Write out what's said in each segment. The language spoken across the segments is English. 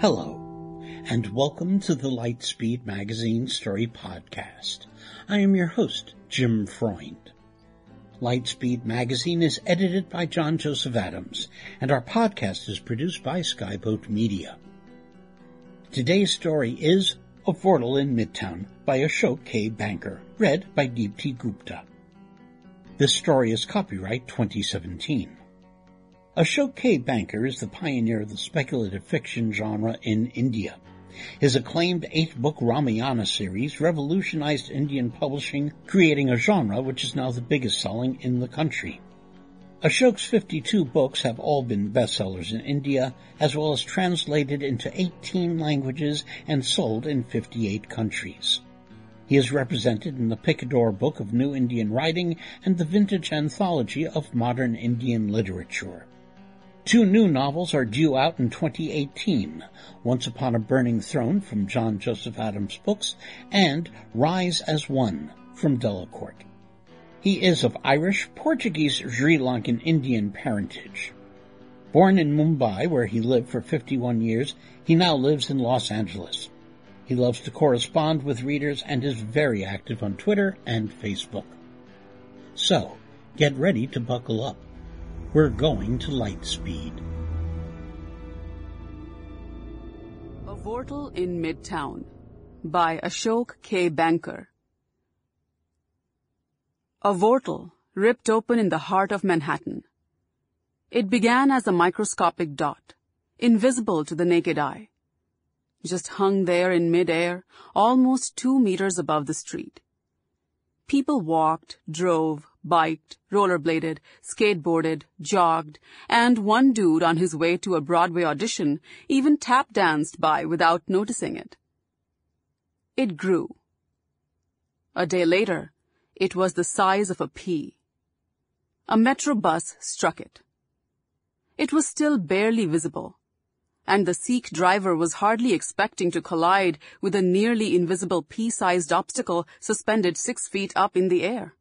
Hello, and welcome to the Lightspeed Magazine Story Podcast. I am your host, Jim Freund. Lightspeed Magazine is edited by John Joseph Adams, and our podcast is produced by Skyboat Media. Today's story is A Vortal in Midtown by Ashok K. Banker, read by Deepti Gupta. This story is copyright 2017. Ashok K. Banker is the pioneer of the speculative fiction genre in India. His acclaimed eight-book Ramayana series revolutionized Indian publishing, creating a genre which is now the biggest selling in the country. Ashok's 52 books have all been bestsellers in India, as well as translated into 18 languages and sold in 58 countries. He is represented in the Picador Book of New Indian Writing and the Vintage Anthology of Modern Indian Literature. Two new novels are due out in 2018, Once Upon a Burning Throne from John Joseph Adams Books and Rise as One from Delacorte. He is of Irish, Portuguese, Sri Lankan Indian parentage. Born in Mumbai, where he lived for 51 years, he now lives in Los Angeles. He loves to correspond with readers and is very active on Twitter and Facebook. So, get ready to buckle up. We're going to light speed. A Vortal in Midtown by Ashok K. Banker. A vortal ripped open in the heart of Manhattan. It began as a microscopic dot, invisible to the naked eye. Just hung there in midair, almost two meters above the street. People walked, drove, biked, rollerbladed, skateboarded, jogged, and one dude on his way to a Broadway audition even tap danced by without noticing it. It grew. A day later, it was the size of a pea. A metro bus struck it. It was still barely visible, and the Sikh driver was hardly expecting to collide with a nearly invisible pea-sized obstacle suspended six feet up in the air.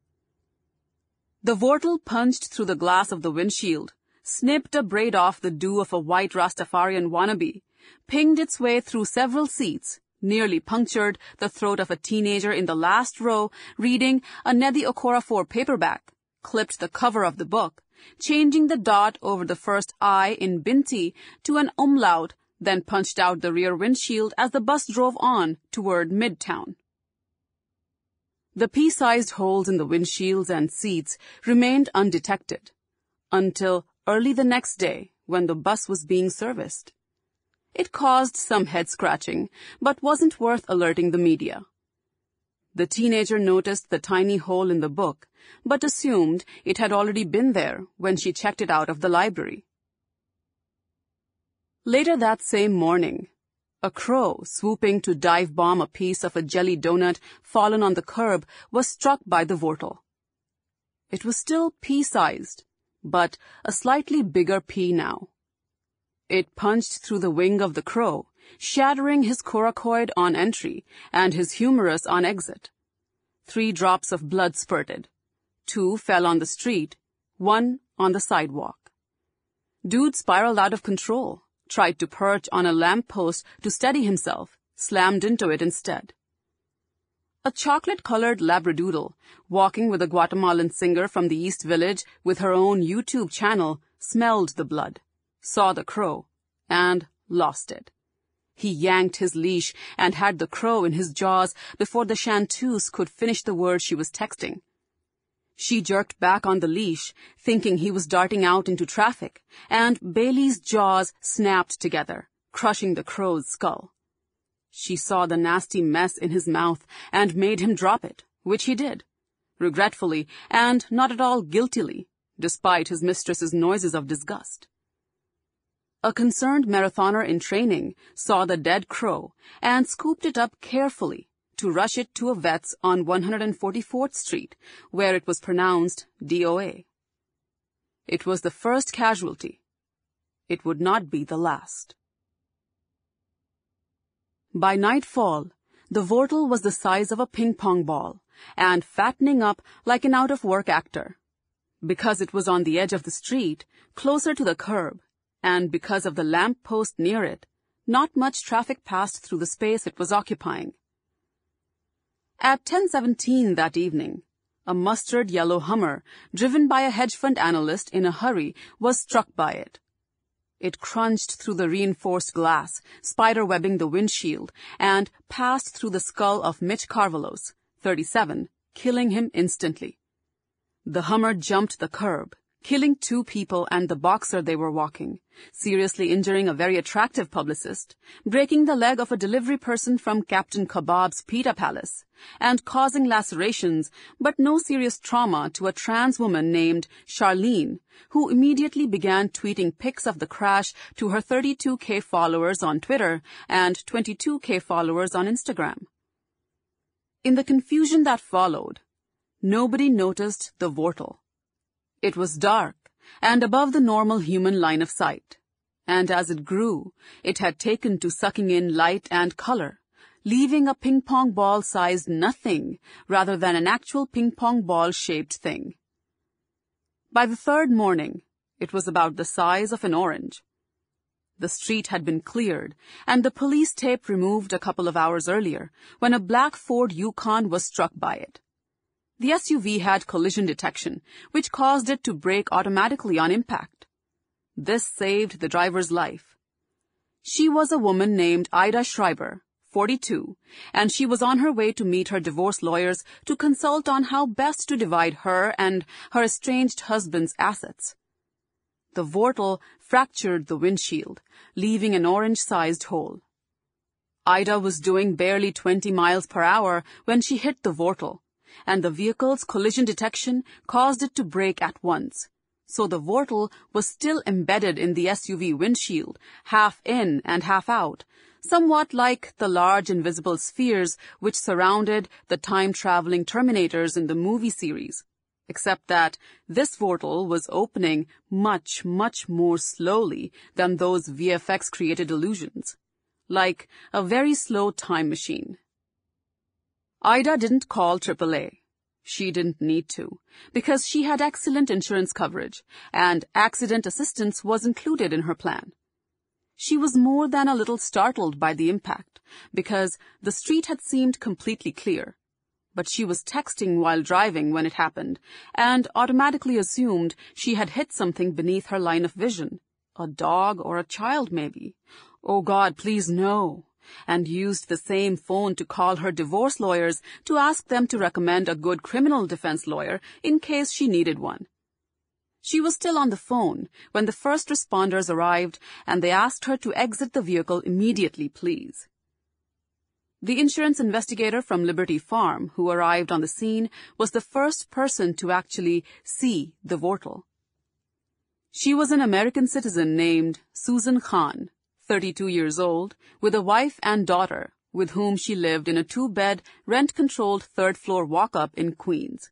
The vortal punched through the glass of the windshield, snipped a braid off the do of a white Rastafarian wannabe, pinged its way through several seats, nearly punctured the throat of a teenager in the last row reading a Nnedi Okorafor paperback, clipped the cover of the book, changing the dot over the first I in Binti to an umlaut, then punched out the rear windshield as the bus drove on toward Midtown. The pea-sized holes in the windshields and seats remained undetected until early the next day when the bus was being serviced. It caused some head scratching, but wasn't worth alerting the media. The teenager noticed the tiny hole in the book, but assumed it had already been there when she checked it out of the library. Later that same morning, a crow swooping to dive bomb a piece of a jelly donut fallen on the curb was struck by the vortal. It was still pea-sized, but a slightly bigger pea now. It punched through the wing of the crow, shattering his coracoid on entry and his humerus on exit. Three drops of blood spurted. Two fell on the street, one on the sidewalk. Dude spiraled out of control, tried to perch on a lamp post to steady himself, slammed into it instead. A chocolate-colored labradoodle, walking with a Guatemalan singer from the East Village with her own YouTube channel, smelled the blood, saw the crow, and lost it. He yanked his leash and had the crow in his jaws before the chanteuse could finish the word she was texting. She jerked back on the leash, thinking he was darting out into traffic, and Bailey's jaws snapped together, crushing the crow's skull. She saw the nasty mess in his mouth and made him drop it, which he did, regretfully and not at all guiltily, despite his mistress's noises of disgust. A concerned marathoner in training saw the dead crow and scooped it up carefully to rush it to a vet's on 144th Street, where it was pronounced DOA. It was the first casualty. It would not be the last. By nightfall, the Vortal was the size of a ping-pong ball and fattening up like an out-of-work actor. Because it was on the edge of the street, closer to the curb, and because of the lamp post near it, not much traffic passed through the space it was occupying. At 10:17 that evening, a mustard yellow Hummer, driven by a hedge fund analyst in a hurry, was struck by it. It crunched through the reinforced glass, spiderwebbing the windshield, and passed through the skull of Mitch Carvalos, 37, killing him instantly. The Hummer jumped the curb, killing two people and the boxer they were walking, seriously injuring a very attractive publicist, breaking the leg of a delivery person from Captain Kebab's Pita Palace, and causing lacerations, but no serious trauma to a trans woman named Charlene, who immediately began tweeting pics of the crash to her 32k followers on Twitter and 22k followers on Instagram. In the confusion that followed, nobody noticed the vortal it was dark and above the normal human line of sight, and as it grew, it had taken to sucking in light and color, leaving a ping-pong ball-sized nothing rather than an actual ping-pong ball-shaped thing. By the third morning, it was about the size of an orange. The street had been cleared, and the police tape removed a couple of hours earlier, when a black Ford Yukon was struck by it. The SUV had collision detection, which caused it to brake automatically on impact. This saved the driver's life. She was a woman named Ida Schreiber, 42, and she was on her way to meet her divorce lawyers to consult on how best to divide her and her estranged husband's assets. The vortal fractured the windshield, leaving an orange-sized hole. Ida was doing barely 20 miles per hour when she hit the vortal, and the vehicle's collision detection caused it to brake at once. So the Vortal was still embedded in the SUV windshield, half in and half out, somewhat like the large invisible spheres which surrounded the time-traveling Terminators in the movie series. Except that this Vortal was opening much, much more slowly than those VFX-created illusions. Like a very slow time machine. Ida didn't call AAA. She didn't need to, because she had excellent insurance coverage, and accident assistance was included in her plan. She was more than a little startled by the impact, because the street had seemed completely clear. But she was texting while driving when it happened, and automatically assumed she had hit something beneath her line of vision. A dog or a child, maybe. Oh God, please no and used the same phone to call her divorce lawyers to ask them to recommend a good criminal defense lawyer in case she needed one. She was still on the phone when the first responders arrived and they asked her to exit the vehicle immediately, please. The insurance investigator from Liberty Farm who arrived on the scene was the first person to actually see the Vortal. She was an American citizen named Susan Khan, 32 years old, with a wife and daughter, with whom she lived in a two-bed, rent-controlled third-floor walk-up in Queens.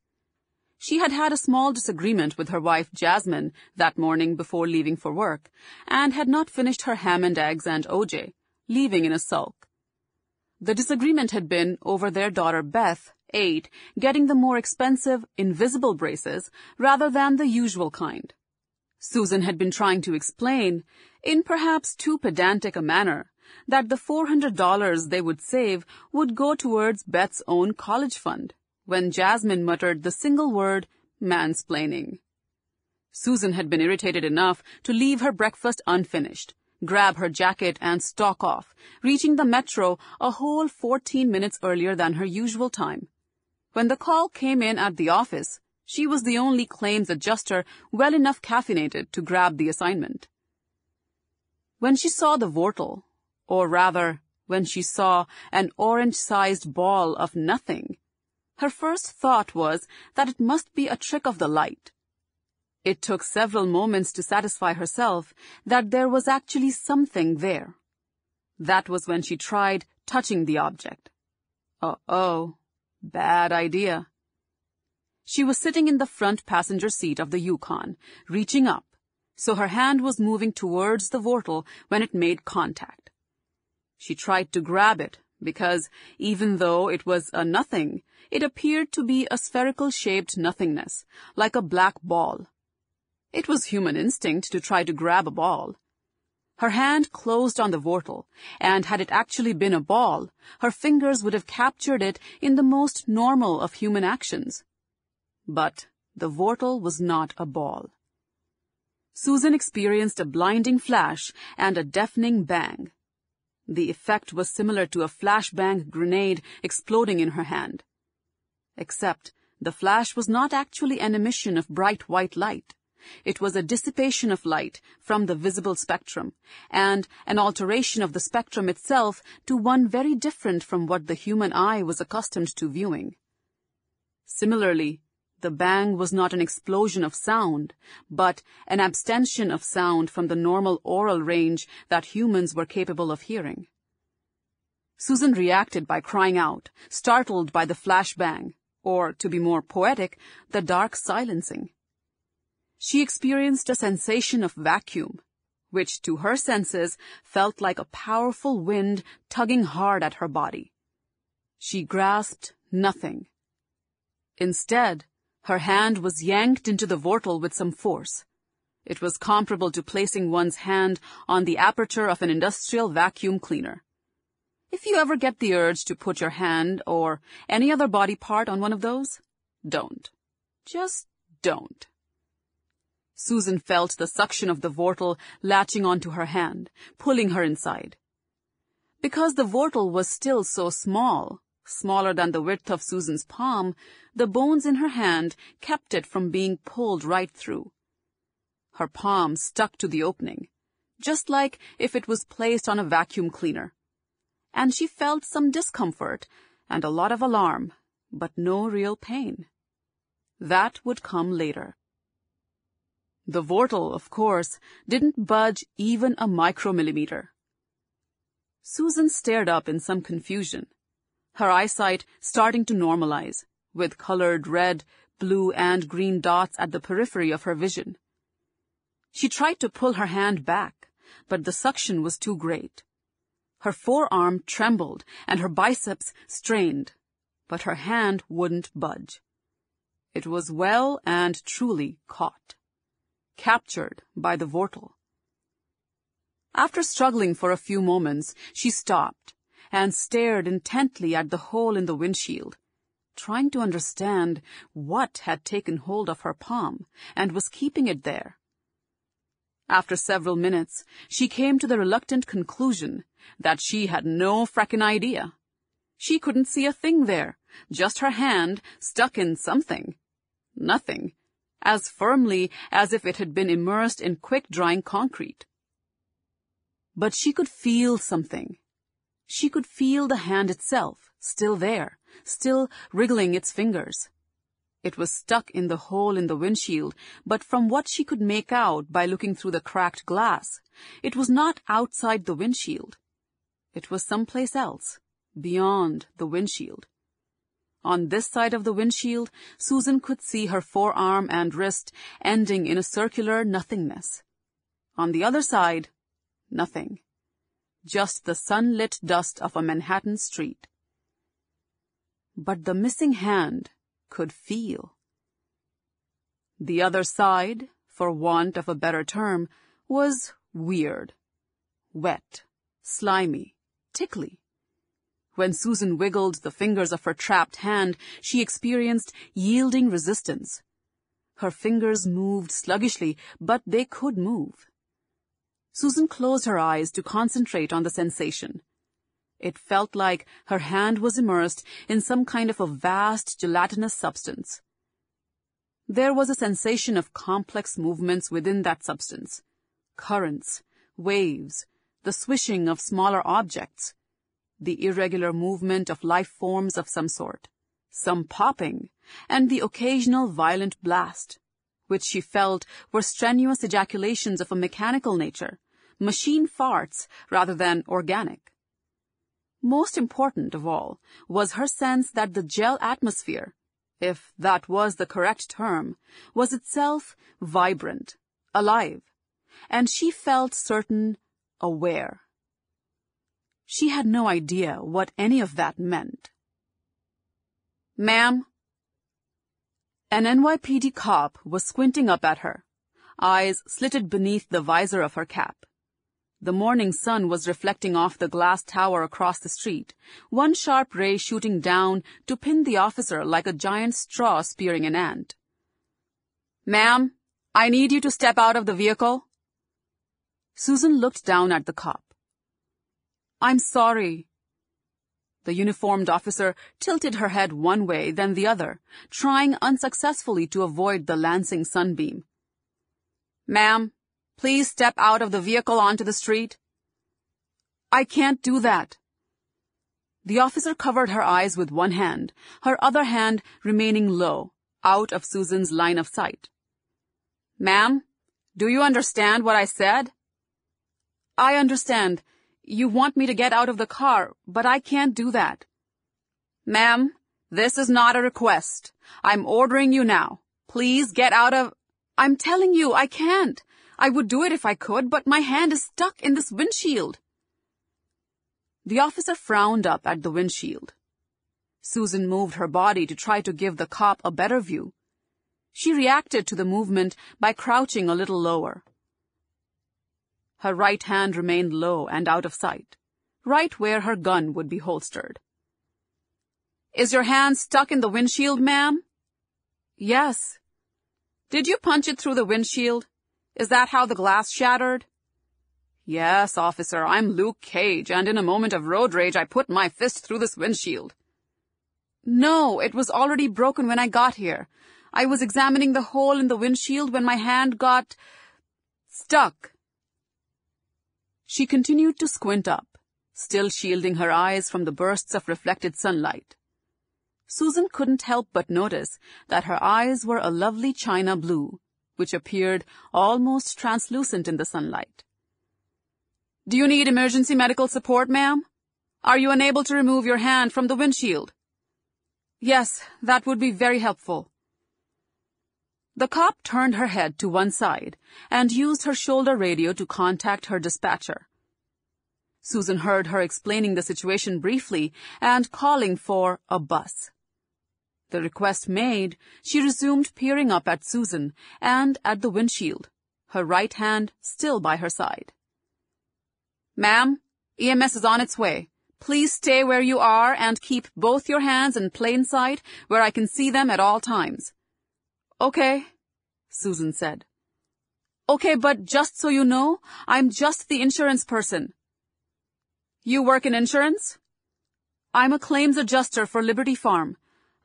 She had had a small disagreement with her wife Jasmine that morning before leaving for work, and had not finished her ham and eggs and OJ, leaving in a sulk. The disagreement had been over their daughter Beth, eight, getting the more expensive, invisible braces rather than the usual kind. Susan had been trying to explain, in perhaps too pedantic a manner, that the $400 they would save would go towards Beth's own college fund, when Jasmine muttered the single word, mansplaining. Susan had been irritated enough to leave her breakfast unfinished, grab her jacket and stalk off, reaching the metro a whole 14 minutes earlier than her usual time. When the call came in at the office, she was the only claims adjuster well enough caffeinated to grab the assignment. When she saw the vortal, or rather, when she saw an orange-sized ball of nothing, her first thought was that it must be a trick of the light. It took several moments to satisfy herself that there was actually something there. That was when she tried touching the object. Uh-oh, bad idea. She was sitting in the front passenger seat of the Yukon, reaching up, so her hand was moving towards the vortal when it made contact. She tried to grab it, because even though it was a nothing, it appeared to be a spherical-shaped nothingness, like a black ball. It was human instinct to try to grab a ball. Her hand closed on the vortal, and had it actually been a ball, her fingers would have captured it in the most normal of human actions. But the vortal was not a ball. Susan experienced a blinding flash and a deafening bang. The effect was similar to a flashbang grenade exploding in her hand. Except the flash was not actually an emission of bright white light. It was a dissipation of light from the visible spectrum, and an alteration of the spectrum itself to one very different from what the human eye was accustomed to viewing. Similarly, the bang was not an explosion of sound, but an abstention of sound from the normal aural range that humans were capable of hearing. Susan reacted by crying out, startled by the flash bang, or, to be more poetic, the dark silencing. She experienced a sensation of vacuum, which to her senses felt like a powerful wind tugging hard at her body. She grasped nothing. Instead, her hand was yanked into the vortal with some force. It was comparable to placing one's hand on the aperture of an industrial vacuum cleaner. If you ever get the urge to put your hand or any other body part on one of those, don't. Just don't. Susan felt the suction of the vortal latching onto her hand, pulling her inside. Because the vortal was still so small, smaller than the width of Susan's palm, the bones in her hand kept it from being pulled right through. Her palm stuck to the opening, just like if it was placed on a vacuum cleaner. And she felt some discomfort and a lot of alarm, but no real pain. That would come later. The vortal, of course, didn't budge even a micromillimeter. Susan stared up in some confusion her eyesight starting to normalize, with colored red, blue, and green dots at the periphery of her vision. She tried to pull her hand back, but the suction was too great. Her forearm trembled and her biceps strained, but her hand wouldn't budge. It was well and truly caught, captured by the vortal. After struggling for a few moments, she stopped and stared intently at the hole in the windshield, trying to understand what had taken hold of her palm and was keeping it there. After several minutes, she came to the reluctant conclusion that she had no frackin' idea. She couldn't see a thing there, just her hand stuck in something. Nothing, as firmly as if it had been immersed in quick-drying concrete. But she could feel something. She could feel the hand itself, still there, still wriggling its fingers. It was stuck in the hole in the windshield, but from what she could make out by looking through the cracked glass, it was not outside the windshield. It was someplace else, beyond the windshield. On this side of the windshield, Susan could see her forearm and wrist ending in a circular nothingness. On the other side, nothing. Just the sunlit dust of a Manhattan street. But the missing hand could feel. The other side, for want of a better term, was weird, wet, slimy, tickly. When Susan wiggled the fingers of her trapped hand, she experienced yielding resistance. Her fingers moved sluggishly, but they could move. Susan closed her eyes to concentrate on the sensation. It felt like her hand was immersed in some kind of a vast gelatinous substance. There was a sensation of complex movements within that substance. Currents, waves, the swishing of smaller objects, the irregular movement of life forms of some sort, some popping, and the occasional violent blast, which she felt were strenuous ejaculations of a mechanical nature, machine farts rather than organic. Most important of all was her sense that the gel atmosphere, if that was the correct term, was itself vibrant, alive, and she felt certain aware. She had no idea what any of that meant. Ma'am? An NYPD cop was squinting up at her, eyes slitted beneath the visor of her cap. The morning sun was reflecting off the glass tower across the street, one sharp ray shooting down to pin the officer like a giant straw spearing an ant. Ma'am, I need you to step out of the vehicle. Susan looked down at the cop. I'm sorry. The uniformed officer tilted her head one way, then the other, trying unsuccessfully to avoid the lancing sunbeam. Ma'am, please step out of the vehicle onto the street. I can't do that. The officer covered her eyes with one hand, her other hand remaining low, out of Susan's line of sight. Ma'am, do you understand what I said? I understand. You want me to get out of the car, but I can't do that. Ma'am, this is not a request. I'm ordering you now. Please get out of... I'm telling you, I can't. I would do it if I could, but my hand is stuck in this windshield. The officer frowned up at the windshield. Susan moved her body to try to give the cop a better view. She reacted to the movement by crouching a little lower. Her right hand remained low and out of sight, right where her gun would be holstered. Is your hand stuck in the windshield, ma'am? Yes. Did you punch it through the windshield? Is that how the glass shattered? Yes, officer, I'm Luke Cage, and in a moment of road rage I put my fist through this windshield. No, it was already broken when I got here. I was examining the hole in the windshield when my hand got... stuck. She continued to squint up, still shielding her eyes from the bursts of reflected sunlight. Susan couldn't help but notice that her eyes were a lovely china blue, which appeared almost translucent in the sunlight. Do you need emergency medical support, ma'am? Are you unable to remove your hand from the windshield? Yes, that would be very helpful. The cop turned her head to one side and used her shoulder radio to contact her dispatcher. Susan heard her explaining the situation briefly and calling for a bus. The request made, she resumed peering up at Susan and at the windshield, her right hand still by her side. Ma'am, EMS is on its way. Please stay where you are and keep both your hands in plain sight where I can see them at all times. Okay, Susan said. Okay, but just so you know, I'm just the insurance person. You work in insurance? I'm a claims adjuster for Liberty Farm.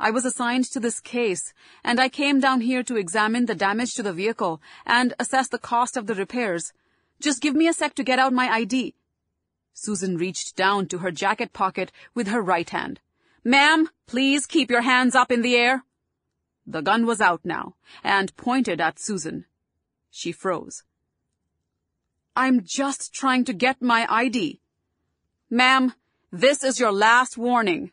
I was assigned to this case, and I came down here to examine the damage to the vehicle and assess the cost of the repairs. Just give me a sec to get out my ID. Susan reached down to her jacket pocket with her right hand. Ma'am, please keep your hands up in the air. The gun was out now, and pointed at Susan. She froze. I'm just trying to get my ID. Ma'am, this is your last warning.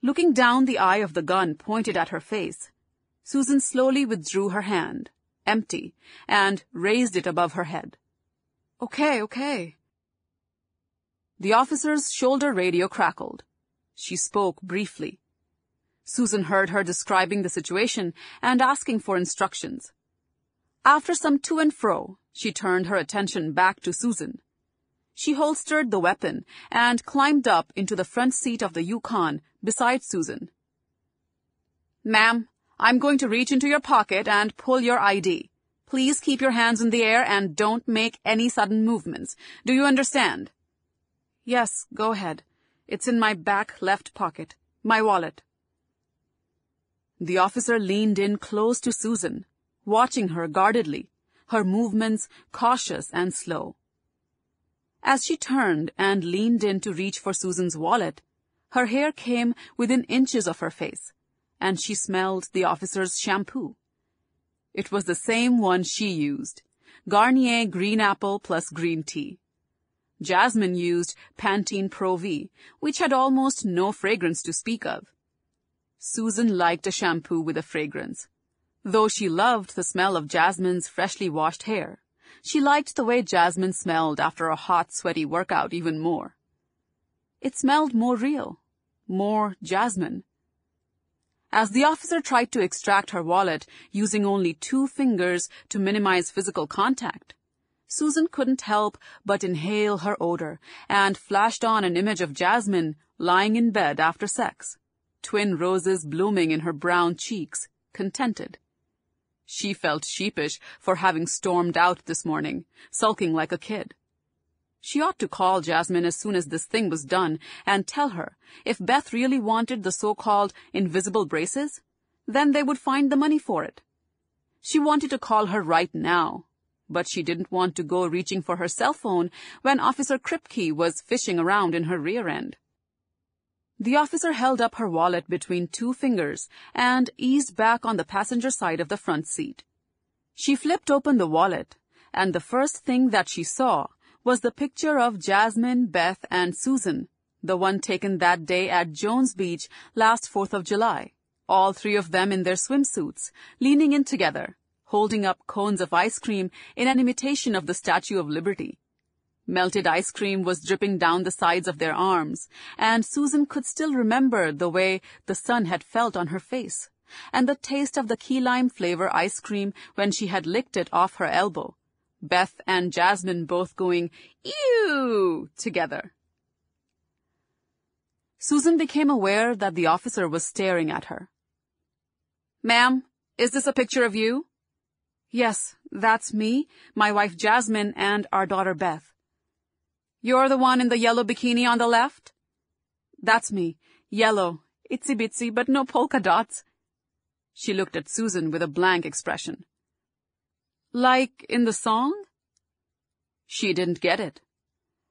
Looking down the eye of the gun pointed at her face, Susan slowly withdrew her hand, empty, and raised it above her head. Okay, okay. The officer's shoulder radio crackled. She spoke briefly. Susan heard her describing the situation and asking for instructions. After some to and fro, she turned her attention back to Susan. She holstered the weapon and climbed up into the front seat of the Yukon beside Susan. Ma'am, I'm going to reach into your pocket and pull your ID. Please keep your hands in the air and don't make any sudden movements. Do you understand? Yes, go ahead. It's in my back left pocket. My wallet. The officer leaned in close to Susan, watching her guardedly, her movements cautious and slow. As she turned and leaned in to reach for Susan's wallet, her hair came within inches of her face, and she smelled the officer's shampoo. It was the same one she used, Garnier Green Apple plus green tea. Jasmine used Pantene Pro V, which had almost no fragrance to speak of. Susan liked a shampoo with a fragrance. Though she loved the smell of Jasmine's freshly washed hair, she liked the way Jasmine smelled after a hot, sweaty workout even more. It smelled more real, more Jasmine. As the officer tried to extract her wallet using only two fingers to minimize physical contact, Susan couldn't help but inhale her odor and flashed on an image of Jasmine lying in bed after sex, twin roses blooming in her brown cheeks, contented. She felt sheepish for having stormed out this morning, sulking like a kid. She ought to call Jasmine as soon as this thing was done and tell her if Beth really wanted the so-called invisible braces, then they would find the money for it. She wanted to call her right now, but she didn't want to go reaching for her cell phone when Officer Kripke was fishing around in her rear end. The officer held up her wallet between two fingers and eased back on the passenger side of the front seat. She flipped open the wallet, and the first thing that she saw was the picture of Jasmine, Beth, and Susan, the one taken that day at Jones Beach last 4th of July, all three of them in their swimsuits, leaning in together, holding up cones of ice cream in an imitation of the Statue of Liberty. Melted ice cream was dripping down the sides of their arms, and Susan could still remember the way the sun had felt on her face, and the taste of the key lime flavor ice cream when she had licked it off her elbow. Beth and Jasmine both going, ew, together. Susan became aware that the officer was staring at her. Ma'am, is this a picture of you? Yes, that's me, my wife Jasmine, and our daughter Beth. You're the one in the yellow bikini on the left? That's me. Yellow. Itsy bitsy, but no polka dots. She looked at Susan with a blank expression. Like in the song? She didn't get it.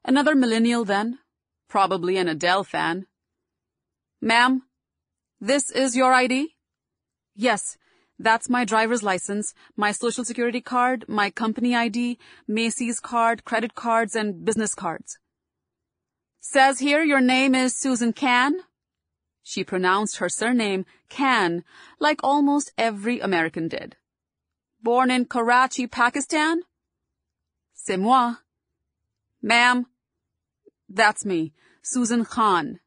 Another millennial then? Probably an Adele fan. Ma'am, this is your ID? Yes, that's my driver's license, my social security card, my company ID, Macy's card, credit cards, and business cards. Says here your name is Susan Can? She pronounced her surname Can, like almost every American did. Born in Karachi, Pakistan? C'est moi. Ma'am, that's me, Susan Khan.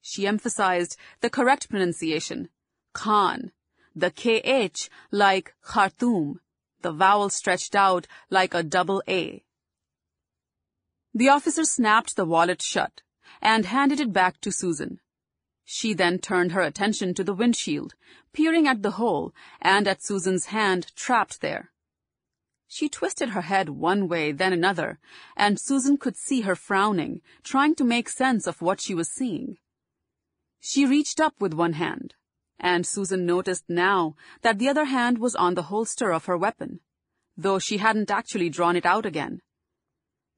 She emphasized the correct pronunciation, Khan the KH like Khartoum, the vowel stretched out like a double A. The officer snapped the wallet shut and handed it back to Susan. She then turned her attention to the windshield, peering at the hole and at Susan's hand trapped there. She twisted her head one way, then another, and Susan could see her frowning, trying to make sense of what she was seeing. She reached up with one hand, and Susan noticed now that the other hand was on the holster of her weapon, though she hadn't actually drawn it out again.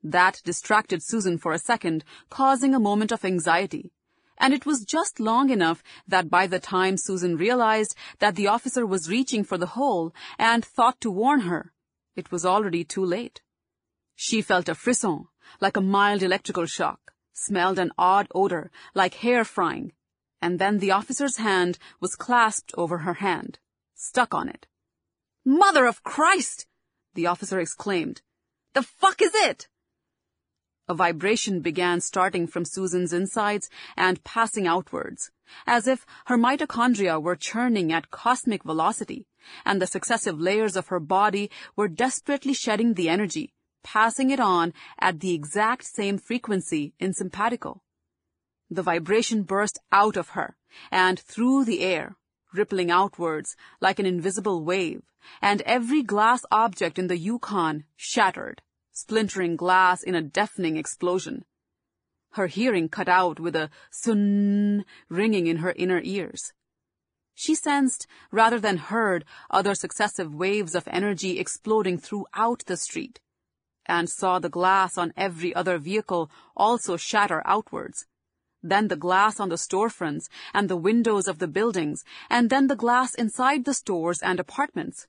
That distracted Susan for a second, causing a moment of anxiety, and it was just long enough that by the time Susan realized that the officer was reaching for the hole and thought to warn her, it was already too late. She felt a frisson, like a mild electrical shock, smelled an odd odor, like hair frying, and then the officer's hand was clasped over her hand, stuck on it. Mother of Christ! The officer exclaimed. The fuck is it? A vibration began starting from Susan's insides and passing outwards, as if her mitochondria were churning at cosmic velocity, and the successive layers of her body were desperately shedding the energy, passing it on at the exact same frequency in simpatico. The vibration burst out of her and through the air, rippling outwards like an invisible wave, and every glass object in the Yukon shattered, splintering glass in a deafening explosion. Her hearing cut out with a sun ringing in her inner ears. She sensed, rather than heard, other successive waves of energy exploding throughout the street, and saw the glass on every other vehicle also shatter outwards, then the glass on the storefronts and the windows of the buildings, and then the glass inside the stores and apartments.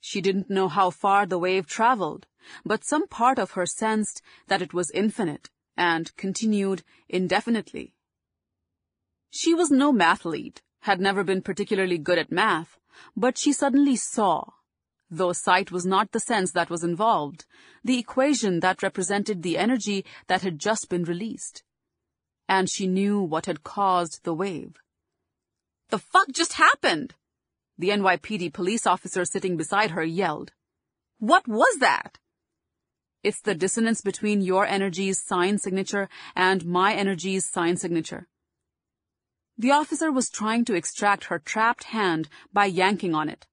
She didn't know how far the wave traveled, but some part of her sensed that it was infinite and continued indefinitely. She was no mathlete, had never been particularly good at math, but she suddenly saw, though sight was not the sense that was involved, the equation that represented the energy that had just been released and she knew what had caused the wave. The fuck just happened? The NYPD police officer sitting beside her yelled. What was that? It's the dissonance between your energy's sign signature and my energy's sign signature. The officer was trying to extract her trapped hand by yanking on it.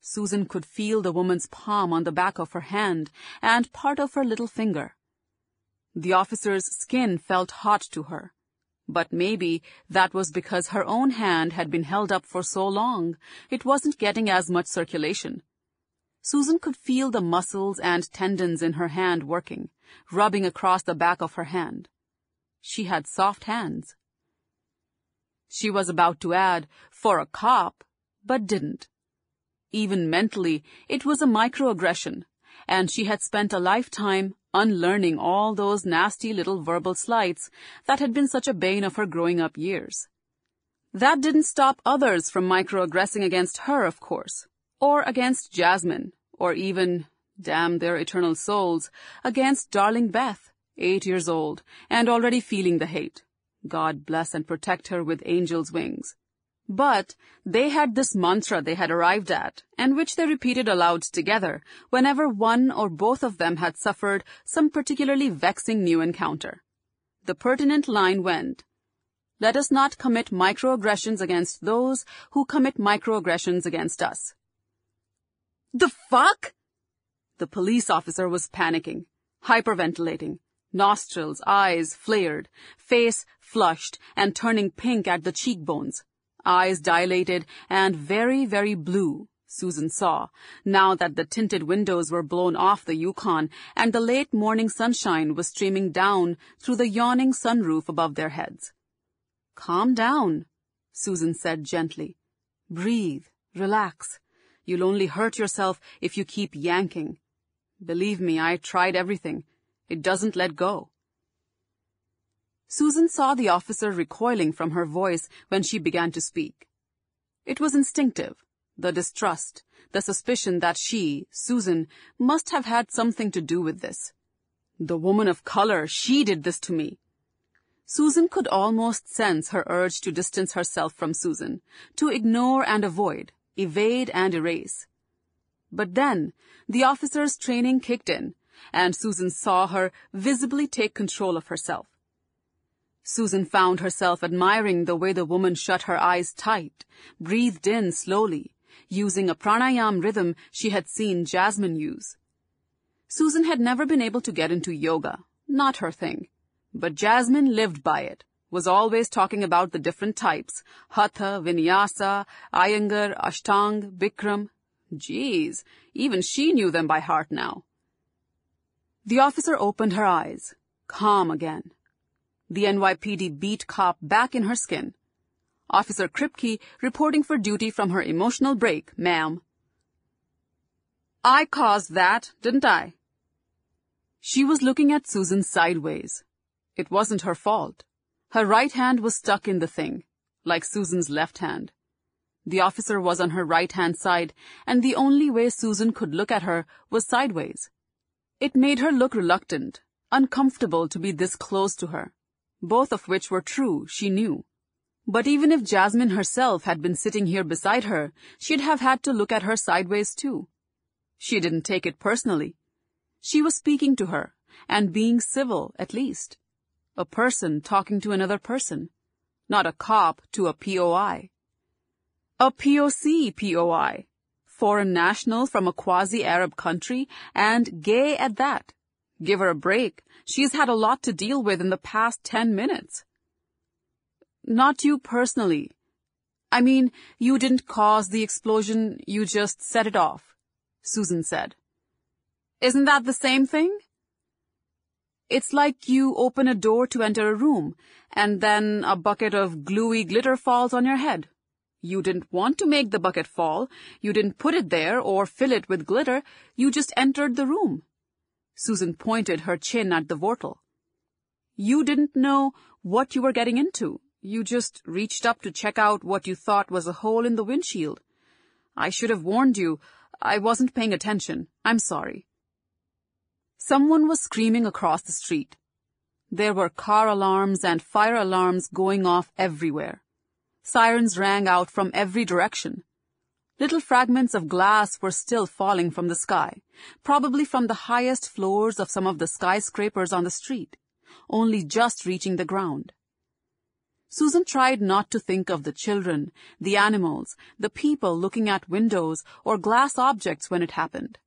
Susan could feel the woman's palm on the back of her hand and part of her little finger. The officer's skin felt hot to her. But maybe that was because her own hand had been held up for so long, it wasn't getting as much circulation. Susan could feel the muscles and tendons in her hand working, rubbing across the back of her hand. She had soft hands. She was about to add, for a cop, but didn't. Even mentally, it was a microaggression, and she had spent a lifetime unlearning all those nasty little verbal slights that had been such a bane of her growing up years. That didn't stop others from microaggressing against her, of course, or against Jasmine, or even, damn their eternal souls, against darling Beth, eight years old, and already feeling the hate. God bless and protect her with angel's wings. But they had this mantra they had arrived at, and which they repeated aloud together whenever one or both of them had suffered some particularly vexing new encounter. The pertinent line went, Let us not commit microaggressions against those who commit microaggressions against us. The fuck? The police officer was panicking, hyperventilating, nostrils, eyes flared, face flushed and turning pink at the cheekbones eyes dilated and very, very blue, Susan saw, now that the tinted windows were blown off the Yukon and the late morning sunshine was streaming down through the yawning sunroof above their heads. Calm down, Susan said gently. Breathe, relax. You'll only hurt yourself if you keep yanking. Believe me, I tried everything. It doesn't let go. Susan saw the officer recoiling from her voice when she began to speak. It was instinctive, the distrust, the suspicion that she, Susan, must have had something to do with this. The woman of color, she did this to me. Susan could almost sense her urge to distance herself from Susan, to ignore and avoid, evade and erase. But then, the officer's training kicked in, and Susan saw her visibly take control of herself. Susan found herself admiring the way the woman shut her eyes tight, breathed in slowly, using a pranayam rhythm she had seen Jasmine use. Susan had never been able to get into yoga, not her thing. But Jasmine lived by it, was always talking about the different types, Hatha, Vinyasa, Iyengar, Ashtang, Bikram. Geez, even she knew them by heart now. The officer opened her eyes, calm again, the NYPD beat cop back in her skin. Officer Kripke reporting for duty from her emotional break, ma'am. I caused that, didn't I? She was looking at Susan sideways. It wasn't her fault. Her right hand was stuck in the thing. like Susan's left hand. The officer was on her right-hand side, and the only way Susan could look at her was sideways. It made her look reluctant, uncomfortable to be this close to her, both of which were true, she knew. But even if Jasmine herself had been sitting here beside her, she'd have had to look at her sideways too. She didn't take it personally. She was speaking to her, and being civil, at least. A person talking to another person, not a cop to a POI. A POC POI, foreign national from a quasi-Arab country, and gay at that. Give her a break. She's had a lot to deal with in the past ten minutes. Not you personally. I mean, you didn't cause the explosion, you just set it off, Susan said. Isn't that the same thing? It's like you open a door to enter a room, and then a bucket of gluey glitter falls on your head. You didn't want to make the bucket fall. You didn't put it there or fill it with glitter. You just entered the room. Susan pointed her chin at the vortal. You didn't know what you were getting into. You just reached up to check out what you thought was a hole in the windshield. I should have warned you. I wasn't paying attention. I'm sorry. Someone was screaming across the street. There were car alarms and fire alarms going off everywhere. Sirens rang out from every direction. Little fragments of glass were still falling from the sky, probably from the highest floors of some of the skyscrapers on the street, only just reaching the ground. Susan tried not to think of the children, the animals, the people looking at windows or glass objects when it happened.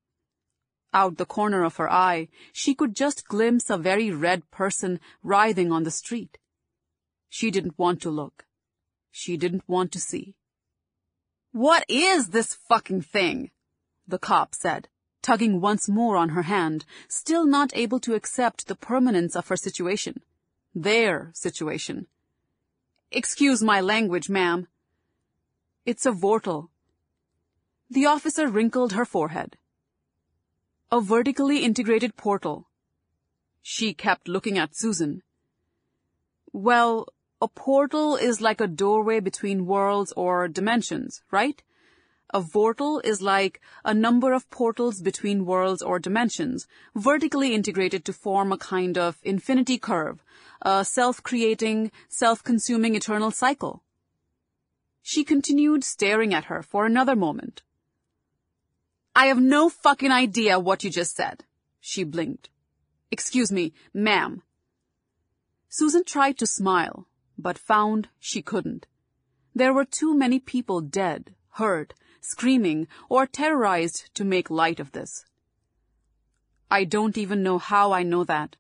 Out the corner of her eye, she could just glimpse a very red person writhing on the street. She didn't want to look. She didn't want to see. What is this fucking thing? The cop said, tugging once more on her hand, still not able to accept the permanence of her situation. Their situation. Excuse my language, ma'am. It's a vortal. The officer wrinkled her forehead. A vertically integrated portal. She kept looking at Susan. Well, a portal is like a doorway between worlds or dimensions, right? A vortal is like a number of portals between worlds or dimensions, vertically integrated to form a kind of infinity curve, a self-creating, self-consuming eternal cycle. She continued staring at her for another moment. I have no fucking idea what you just said, she blinked. Excuse me, ma'am. Susan tried to smile, but found she couldn't. There were too many people dead, hurt, screaming, or terrorized to make light of this. I don't even know how I know that.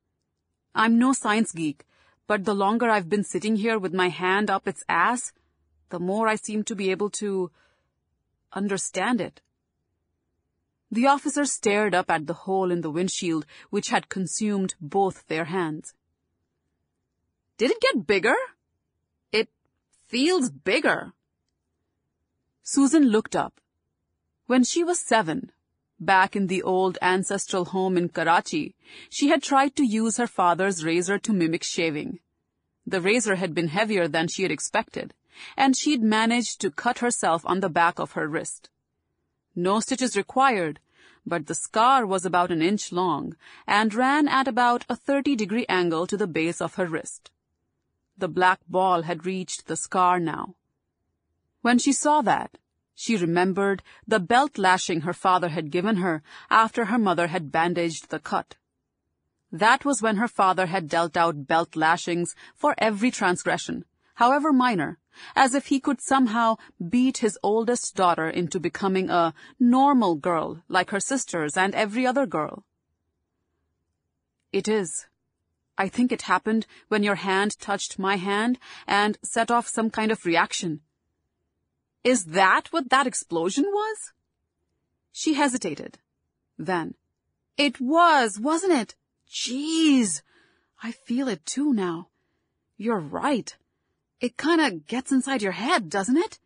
I'm no science geek, but the longer I've been sitting here with my hand up its ass, the more I seem to be able to understand it. The officer stared up at the hole in the windshield which had consumed both their hands. Did it get bigger? Feels bigger. Susan looked up. When she was seven, back in the old ancestral home in Karachi, she had tried to use her father's razor to mimic shaving. The razor had been heavier than she had expected, and she'd managed to cut herself on the back of her wrist. No stitches required, but the scar was about an inch long and ran at about a 30 degree angle to the base of her wrist. The black ball had reached the scar now. When she saw that, she remembered the belt lashing her father had given her after her mother had bandaged the cut. That was when her father had dealt out belt lashings for every transgression, however minor, as if he could somehow beat his oldest daughter into becoming a normal girl like her sisters and every other girl. It is, I think it happened when your hand touched my hand and set off some kind of reaction. Is that what that explosion was? She hesitated. Then, it was, wasn't it? Jeez, I feel it too now. You're right. It kinda gets inside your head, doesn't it?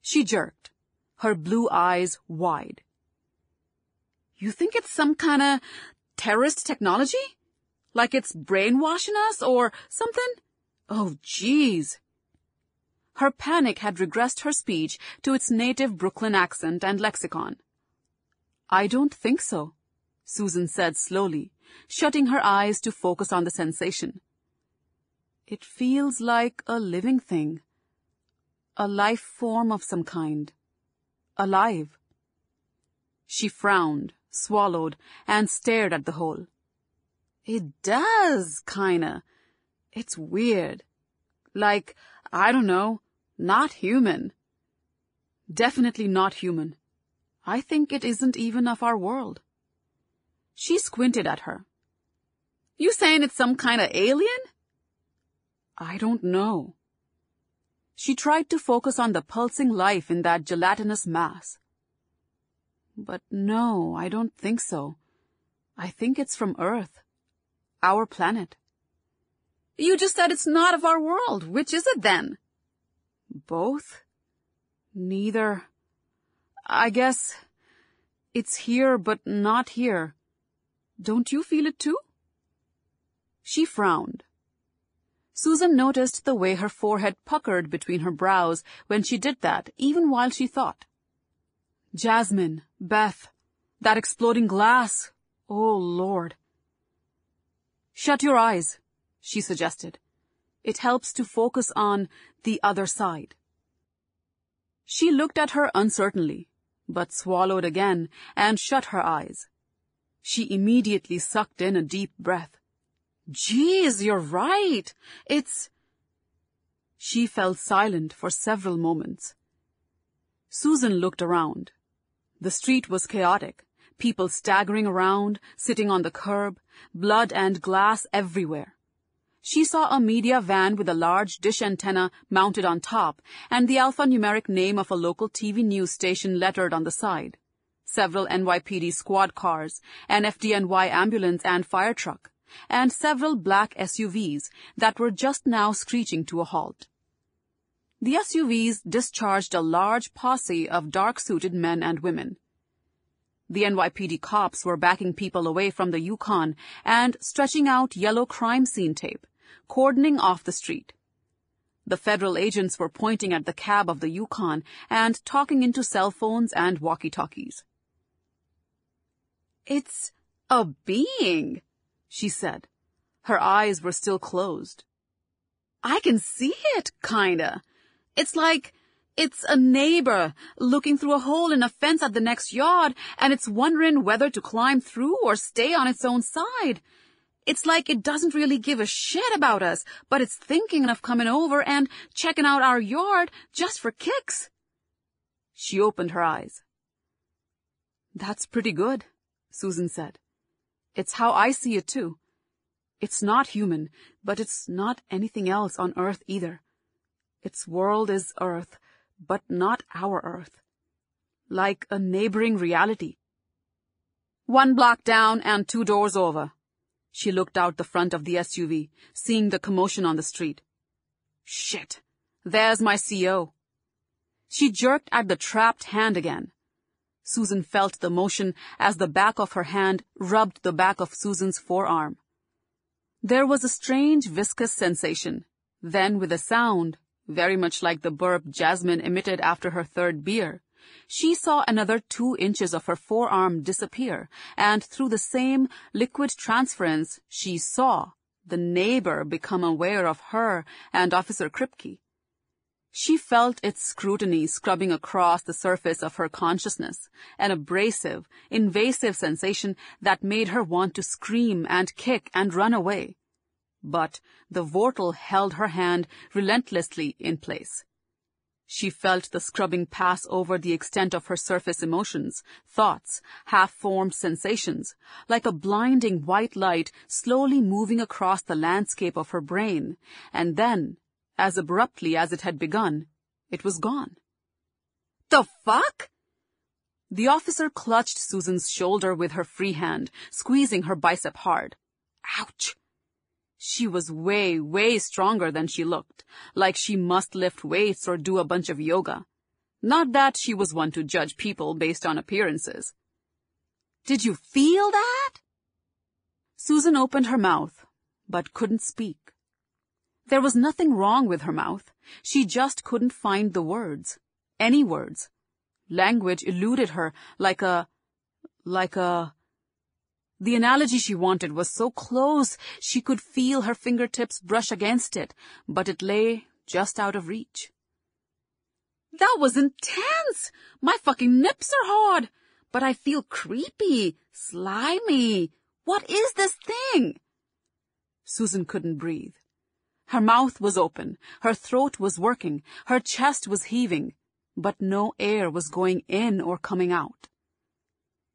She jerked, her blue eyes wide. You think it's some kinda terrorist technology? Like it's brainwashing us or something? Oh, jeez. Her panic had regressed her speech to its native Brooklyn accent and lexicon. I don't think so, Susan said slowly, shutting her eyes to focus on the sensation. It feels like a living thing. A life form of some kind. Alive. She frowned, swallowed, and stared at the hole. It does, kinda. It's weird. Like, I don't know, not human. Definitely not human. I think it isn't even of our world. She squinted at her. You saying it's some kind of alien? I don't know. She tried to focus on the pulsing life in that gelatinous mass. But no, I don't think so. I think it's from Earth. Our planet. You just said it's not of our world. Which is it then? Both? Neither. I guess it's here but not here. Don't you feel it too? She frowned. Susan noticed the way her forehead puckered between her brows when she did that, even while she thought. Jasmine, Beth, that exploding glass. Oh, Lord. Shut your eyes, she suggested. It helps to focus on the other side. She looked at her uncertainly, but swallowed again and shut her eyes. She immediately sucked in a deep breath. Geez, you're right. It's... She fell silent for several moments. Susan looked around. The street was chaotic, people staggering around, sitting on the curb, blood and glass everywhere. She saw a media van with a large dish antenna mounted on top and the alphanumeric name of a local TV news station lettered on the side. Several NYPD squad cars, an FDNY ambulance and fire truck, and several black SUVs that were just now screeching to a halt. The SUVs discharged a large posse of dark-suited men and women. The NYPD cops were backing people away from the Yukon and stretching out yellow crime scene tape, cordoning off the street. The federal agents were pointing at the cab of the Yukon and talking into cell phones and walkie-talkies. It's a being, she said. Her eyes were still closed. I can see it, kinda. It's like it's a neighbor looking through a hole in a fence at the next yard, and it's wondering whether to climb through or stay on its own side. It's like it doesn't really give a shit about us, but it's thinking of coming over and checking out our yard just for kicks. She opened her eyes. That's pretty good, Susan said. It's how I see it too. It's not human, but it's not anything else on Earth either. Its world is Earth, but not our Earth. Like a neighboring reality. One block down and two doors over. She looked out the front of the SUV, seeing the commotion on the street. Shit. There's my CO. She jerked at the trapped hand again. Susan felt the motion as the back of her hand rubbed the back of Susan's forearm. There was a strange viscous sensation. Then with a sound, very much like the burp Jasmine emitted after her third beer. She saw another two inches of her forearm disappear, and through the same liquid transference, she saw the neighbor become aware of her and Officer Kripke. She felt its scrutiny scrubbing across the surface of her consciousness, an abrasive, invasive sensation that made her want to scream and kick and run away but the Vortal held her hand relentlessly in place. She felt the scrubbing pass over the extent of her surface emotions, thoughts, half-formed sensations, like a blinding white light slowly moving across the landscape of her brain, and then, as abruptly as it had begun, it was gone. The fuck? The officer clutched Susan's shoulder with her free hand, squeezing her bicep hard. Ouch! She was way, way stronger than she looked, like she must lift weights or do a bunch of yoga. Not that she was one to judge people based on appearances. Did you feel that? Susan opened her mouth, but couldn't speak. There was nothing wrong with her mouth. She just couldn't find the words. Any words. Language eluded her like a... like a... The analogy she wanted was so close she could feel her fingertips brush against it, but it lay just out of reach. That was intense! My fucking nips are hard! But I feel creepy, slimy. What is this thing? Susan couldn't breathe. Her mouth was open, her throat was working, her chest was heaving, but no air was going in or coming out.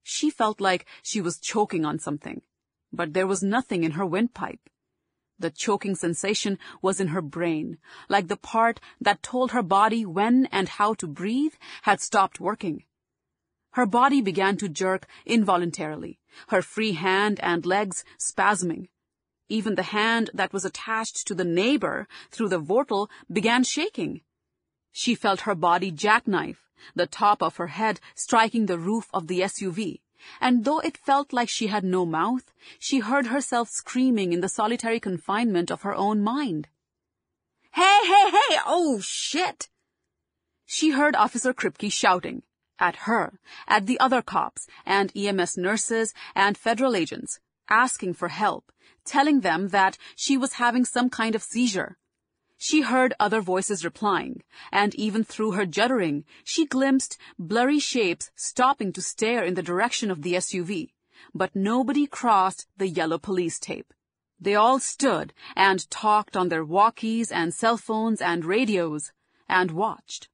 She felt like she was choking on something, but there was nothing in her windpipe. The choking sensation was in her brain, like the part that told her body when and how to breathe had stopped working. Her body began to jerk involuntarily, her free hand and legs spasming. Even the hand that was attached to the neighbor through the vortal began shaking. She felt her body jackknife, the top of her head striking the roof of the SUV and though it felt like she had no mouth, she heard herself screaming in the solitary confinement of her own mind. Hey, hey, hey! Oh, shit! She heard Officer Kripke shouting. At her, at the other cops, and EMS nurses, and federal agents, asking for help, telling them that she was having some kind of seizure, she heard other voices replying, and even through her juddering, she glimpsed blurry shapes stopping to stare in the direction of the SUV. But nobody crossed the yellow police tape. They all stood and talked on their walkies and cell phones and radios and watched.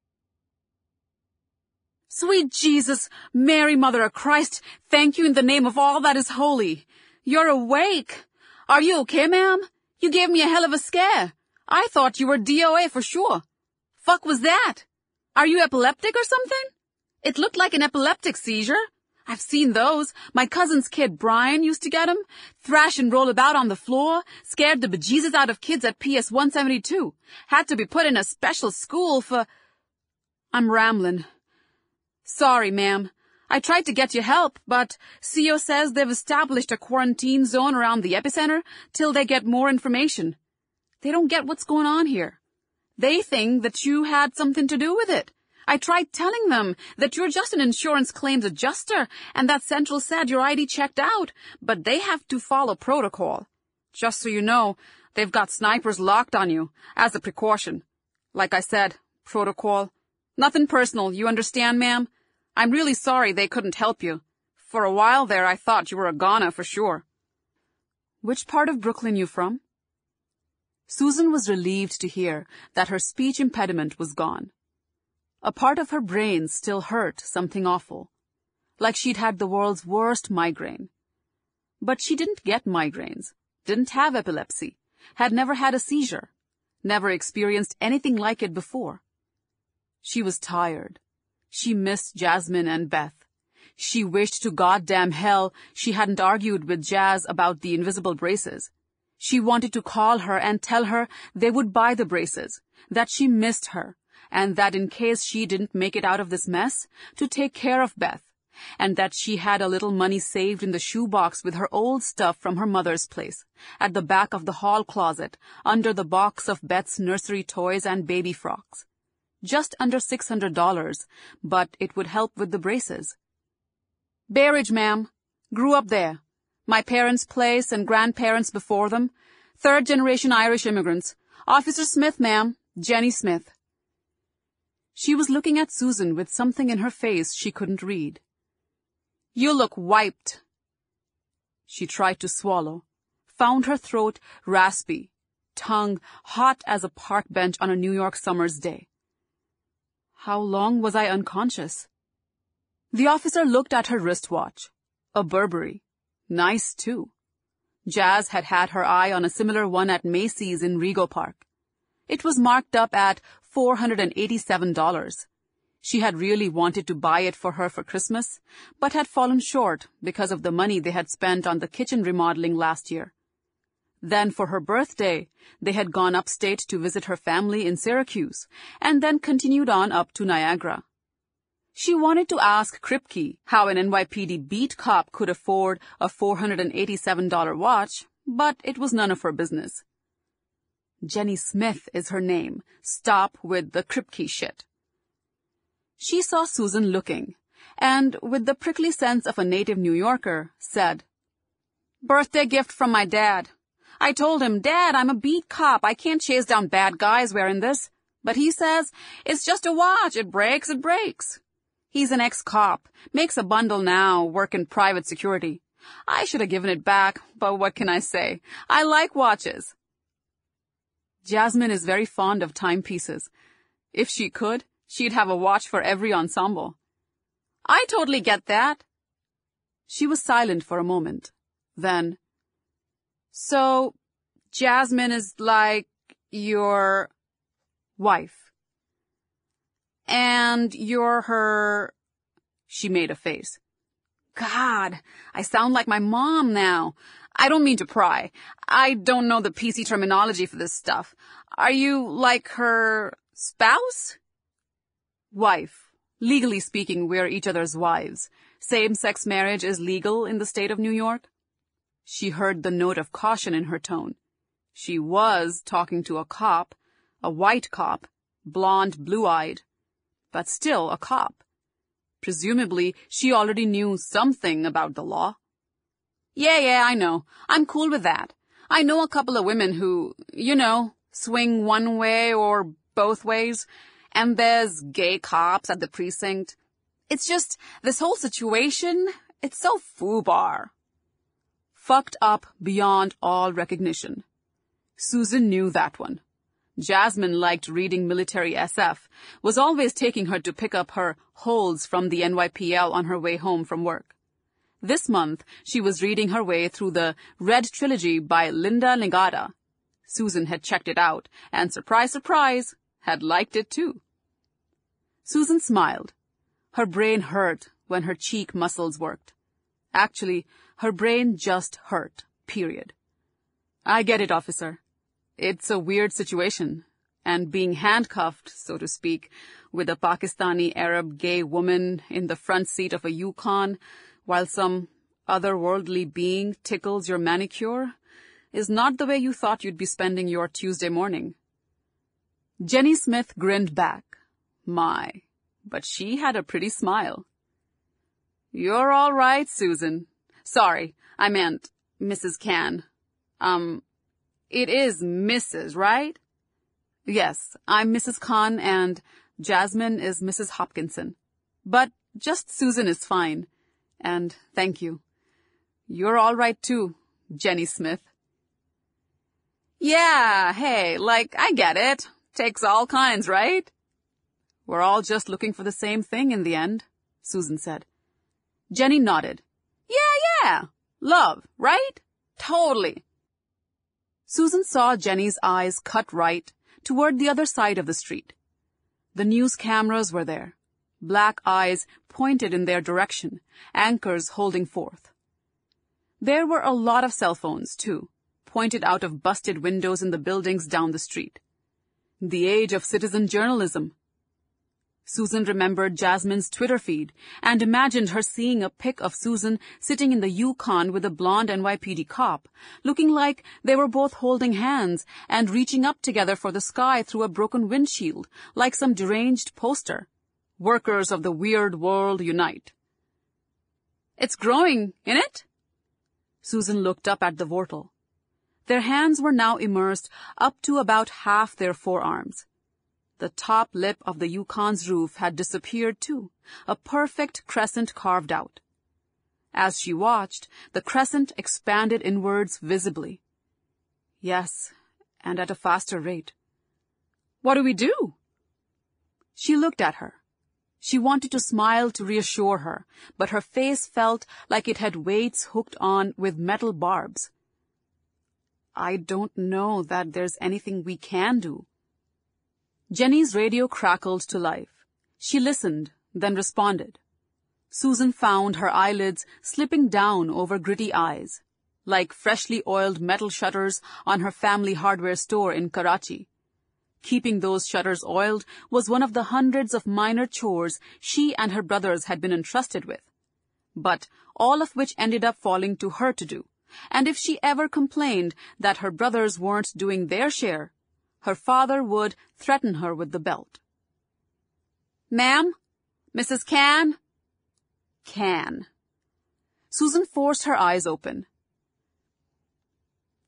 Sweet Jesus, Mary, Mother of Christ, thank you in the name of all that is holy. You're awake. Are you okay, ma'am? You gave me a hell of a scare. I thought you were DOA for sure. Fuck was that? Are you epileptic or something? It looked like an epileptic seizure. I've seen those. My cousin's kid Brian used to get 'em. Thrash and roll about on the floor. Scared the bejesus out of kids at PS 172. Had to be put in a special school for... I'm rambling. Sorry, ma'am. I tried to get you help, but CO says they've established a quarantine zone around the epicenter till they get more information. They don't get what's going on here. They think that you had something to do with it. I tried telling them that you're just an insurance claims adjuster and that Central said your ID checked out, but they have to follow protocol. Just so you know, they've got snipers locked on you as a precaution. Like I said, protocol. Nothing personal, you understand, ma'am? I'm really sorry they couldn't help you. For a while there, I thought you were a goner for sure. Which part of Brooklyn you from? Susan was relieved to hear that her speech impediment was gone. A part of her brain still hurt something awful, like she'd had the world's worst migraine. But she didn't get migraines, didn't have epilepsy, had never had a seizure, never experienced anything like it before. She was tired. She missed Jasmine and Beth. She wished to goddamn hell she hadn't argued with Jazz about the invisible braces. She wanted to call her and tell her they would buy the braces, that she missed her, and that in case she didn't make it out of this mess, to take care of Beth, and that she had a little money saved in the shoebox with her old stuff from her mother's place, at the back of the hall closet, under the box of Beth's nursery toys and baby frocks. Just under six hundred dollars, but it would help with the braces. Bay Ridge, ma'am. Grew up there. My parents' place and grandparents before them. Third generation Irish immigrants. Officer Smith, ma'am. Jenny Smith. She was looking at Susan with something in her face she couldn't read. You look wiped. She tried to swallow, found her throat raspy, tongue hot as a park bench on a New York summer's day. How long was I unconscious? The officer looked at her wristwatch. A Burberry. Nice, too. Jazz had had her eye on a similar one at Macy's in Rego Park. It was marked up at $487. She had really wanted to buy it for her for Christmas, but had fallen short because of the money they had spent on the kitchen remodeling last year. Then for her birthday, they had gone upstate to visit her family in Syracuse, and then continued on up to Niagara. She wanted to ask Kripke how an NYPD beat cop could afford a $487 watch, but it was none of her business. Jenny Smith is her name. Stop with the Kripke shit. She saw Susan looking, and with the prickly sense of a native New Yorker, said, Birthday gift from my dad. I told him, Dad, I'm a beat cop. I can't chase down bad guys wearing this. But he says, it's just a watch. It breaks, it breaks. He's an ex-cop, makes a bundle now, work in private security. I should have given it back, but what can I say? I like watches. Jasmine is very fond of timepieces. If she could, she'd have a watch for every ensemble. I totally get that. She was silent for a moment. Then, so, Jasmine is like your wife. And you're her... She made a face. God, I sound like my mom now. I don't mean to pry. I don't know the PC terminology for this stuff. Are you like her spouse? Wife. Legally speaking, we're each other's wives. Same-sex marriage is legal in the state of New York. She heard the note of caution in her tone. She was talking to a cop, a white cop, blonde, blue-eyed, but still a cop. Presumably, she already knew something about the law. Yeah, yeah, I know. I'm cool with that. I know a couple of women who, you know, swing one way or both ways, and there's gay cops at the precinct. It's just, this whole situation, it's so FUBAR fucked up beyond all recognition. Susan knew that one. Jasmine liked reading military SF, was always taking her to pick up her holds from the NYPL on her way home from work. This month, she was reading her way through the Red Trilogy by Linda Nagata. Susan had checked it out, and surprise, surprise, had liked it too. Susan smiled. Her brain hurt when her cheek muscles worked. Actually, her brain just hurt, period. I get it, officer. It's a weird situation, and being handcuffed, so to speak, with a Pakistani Arab gay woman in the front seat of a Yukon while some otherworldly being tickles your manicure is not the way you thought you'd be spending your Tuesday morning. Jenny Smith grinned back. My, but she had a pretty smile. You're all right, Susan. Sorry, I meant Mrs. Khan. Um, it is Mrs., right? Yes, I'm Mrs. Khan and Jasmine is Mrs. Hopkinson. But just Susan is fine. And thank you. You're all right too, Jenny Smith. Yeah, hey, like, I get it. Takes all kinds, right? We're all just looking for the same thing in the end, Susan said. Jenny nodded. Yeah, yeah. love, right? Totally. Susan saw Jenny's eyes cut right toward the other side of the street. The news cameras were there, black eyes pointed in their direction, anchors holding forth. There were a lot of cell phones, too, pointed out of busted windows in the buildings down the street. The age of citizen journalism, Susan remembered Jasmine's Twitter feed and imagined her seeing a pic of Susan sitting in the Yukon with a blonde NYPD cop, looking like they were both holding hands and reaching up together for the sky through a broken windshield, like some deranged poster. Workers of the weird world unite. It's growing, isn't it? Susan looked up at the vortal. Their hands were now immersed up to about half their forearms. The top lip of the Yukon's roof had disappeared too, a perfect crescent carved out. As she watched, the crescent expanded inwards visibly. Yes, and at a faster rate. What do we do? She looked at her. She wanted to smile to reassure her, but her face felt like it had weights hooked on with metal barbs. I don't know that there's anything we can do, Jenny's radio crackled to life. She listened, then responded. Susan found her eyelids slipping down over gritty eyes, like freshly oiled metal shutters on her family hardware store in Karachi. Keeping those shutters oiled was one of the hundreds of minor chores she and her brothers had been entrusted with, but all of which ended up falling to her to do. And if she ever complained that her brothers weren't doing their share, her father would threaten her with the belt. Ma'am? Mrs. Khan? Khan. Susan forced her eyes open.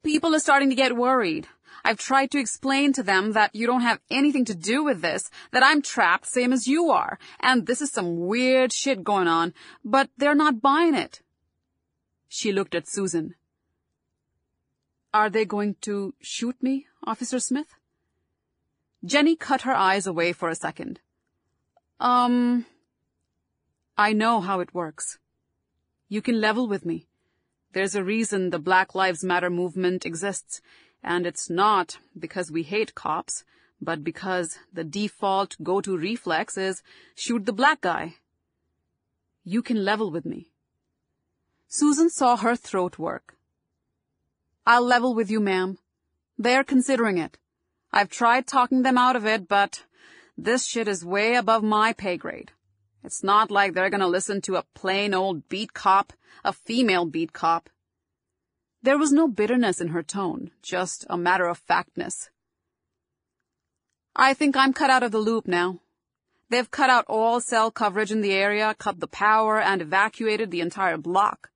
People are starting to get worried. I've tried to explain to them that you don't have anything to do with this, that I'm trapped same as you are, and this is some weird shit going on, but they're not buying it. She looked at Susan. Are they going to shoot me, Officer Smith? Jenny cut her eyes away for a second. Um, I know how it works. You can level with me. There's a reason the Black Lives Matter movement exists, and it's not because we hate cops, but because the default go-to reflex is shoot the black guy. You can level with me. Susan saw her throat work. I'll level with you, ma'am. They're considering it. I've tried talking them out of it, but this shit is way above my pay grade. It's not like they're gonna listen to a plain old beat cop, a female beat cop. There was no bitterness in her tone, just a matter of factness. I think I'm cut out of the loop now. They've cut out all cell coverage in the area, cut the power, and evacuated the entire block.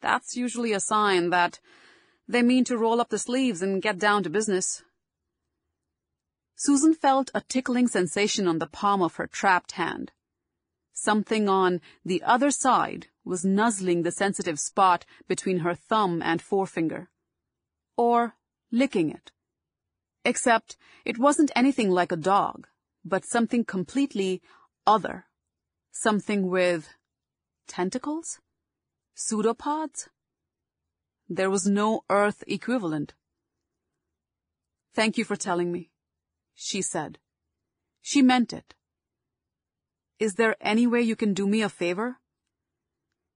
That's usually a sign that they mean to roll up the sleeves and get down to business. Susan felt a tickling sensation on the palm of her trapped hand. Something on the other side was nuzzling the sensitive spot between her thumb and forefinger. Or licking it. Except it wasn't anything like a dog, but something completely other. Something with tentacles? Pseudopods? There was no Earth equivalent. Thank you for telling me, she said. She meant it. Is there any way you can do me a favor?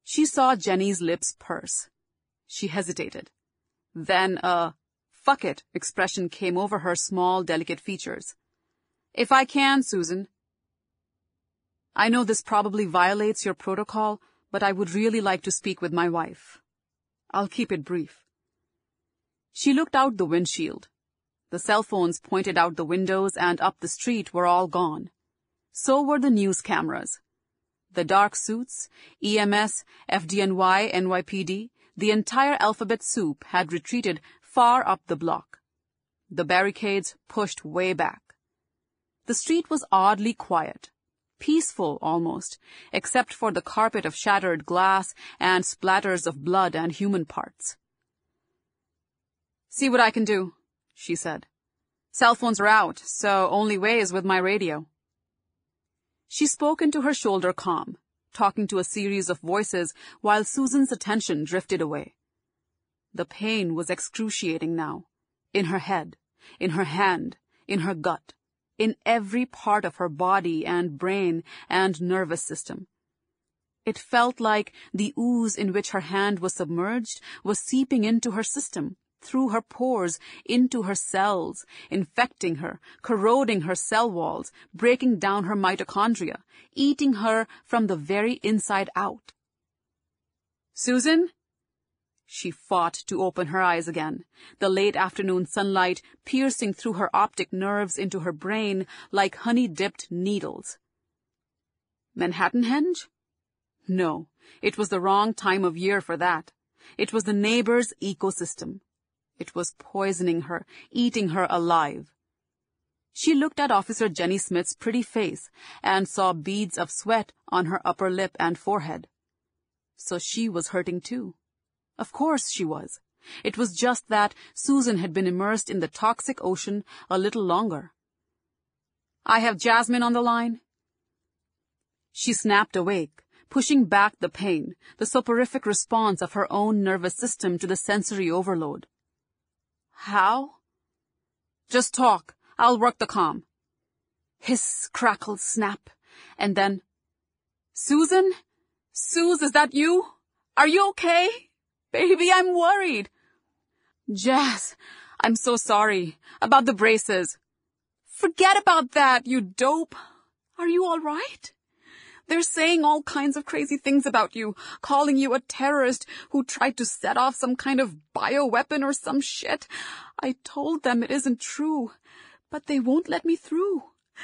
She saw Jenny's lips purse. She hesitated. Then a fuck it expression came over her small, delicate features. If I can, Susan. I know this probably violates your protocol, but I would really like to speak with my wife. I'll keep it brief. She looked out the windshield. The cell phones pointed out the windows and up the street were all gone. So were the news cameras. The dark suits, EMS, FDNY, NYPD, the entire alphabet soup had retreated far up the block. The barricades pushed way back. The street was oddly quiet, peaceful almost, except for the carpet of shattered glass and splatters of blood and human parts. See what I can do, she said. Cell phones are out, so only way is with my radio. She spoke into her shoulder com, talking to a series of voices while Susan's attention drifted away. The pain was excruciating now. In her head, in her hand, in her gut, in every part of her body and brain and nervous system. It felt like the ooze in which her hand was submerged was seeping into her system, through her pores into her cells, infecting her, corroding her cell walls, breaking down her mitochondria, eating her from the very inside out. Susan? She fought to open her eyes again, the late afternoon sunlight piercing through her optic nerves into her brain like honey-dipped needles. Manhattanhenge? No, it was the wrong time of year for that. It was the neighbor's ecosystem. It was poisoning her, eating her alive. She looked at Officer Jenny Smith's pretty face and saw beads of sweat on her upper lip and forehead. So she was hurting too. Of course she was. It was just that Susan had been immersed in the toxic ocean a little longer. I have Jasmine on the line. She snapped awake, pushing back the pain, the soporific response of her own nervous system to the sensory overload. How? Just talk. I'll work the com. Hiss, crackle, snap, and then, Susan? Suze, is that you? Are you okay? Baby, I'm worried. Jazz, I'm so sorry. About the braces. Forget about that, you dope. Are you alright? They're saying all kinds of crazy things about you, calling you a terrorist who tried to set off some kind of bioweapon or some shit. I told them it isn't true. But they won't let me through.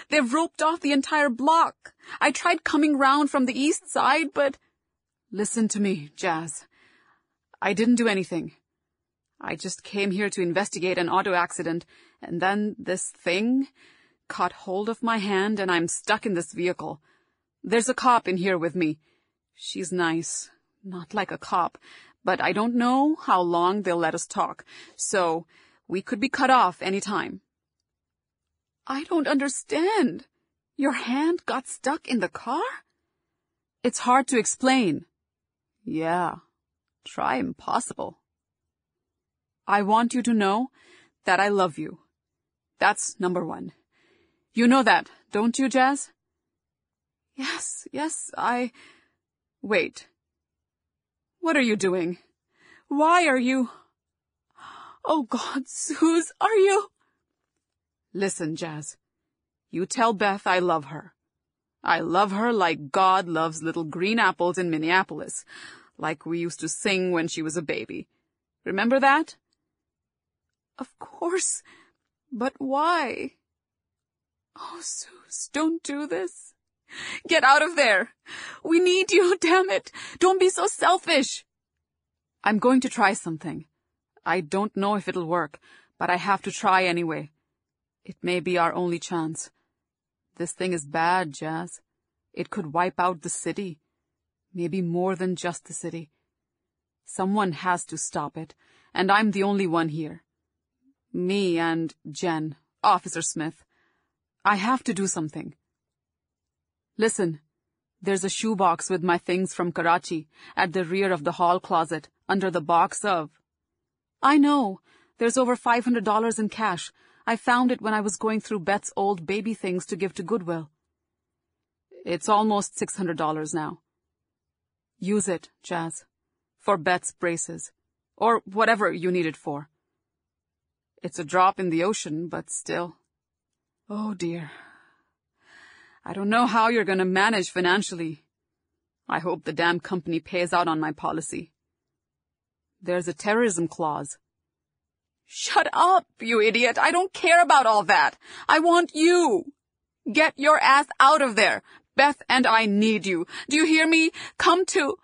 They've roped off the entire block. I tried coming round from the east side, but... Listen to me, Jazz. I didn't do anything. I just came here to investigate an auto accident, and then this thing caught hold of my hand and I'm stuck in this vehicle. There's a cop in here with me. She's nice. Not like a cop, but I don't know how long they'll let us talk, so we could be cut off any time. I don't understand. Your hand got stuck in the car? It's hard to explain. Yeah, try impossible. I want you to know that I love you. That's number one. You know that, don't you, Jazz? Yes, yes, I... Wait. What are you doing? Why are you... Oh God, Suze, are you... Listen, Jazz. You tell Beth I love her. I love her like God loves little green apples in Minneapolis, like we used to sing when she was a baby. Remember that? Of course. But why? Oh, Suze, don't do this. Get out of there. We need you, damn it. Don't be so selfish. I'm going to try something. I don't know if it'll work, but I have to try anyway. It may be our only chance. This thing is bad, Jazz. It could wipe out the city. Maybe more than just the city. Someone has to stop it, and I'm the only one here. Me and Jen, Officer Smith. I have to do something. Listen, there's a shoebox with my things from Karachi at the rear of the hall closet under the box of. I know. There's over $500 in cash. I found it when I was going through Beth's old baby things to give to Goodwill. It's almost $600 now. Use it, Jazz, for Beth's braces, or whatever you need it for. It's a drop in the ocean, but still. Oh dear. I don't know how you're gonna manage financially. I hope the damn company pays out on my policy. There's a terrorism clause. Shut up, you idiot. I don't care about all that. I want you. Get your ass out of there. Beth and I need you. Do you hear me? Come to...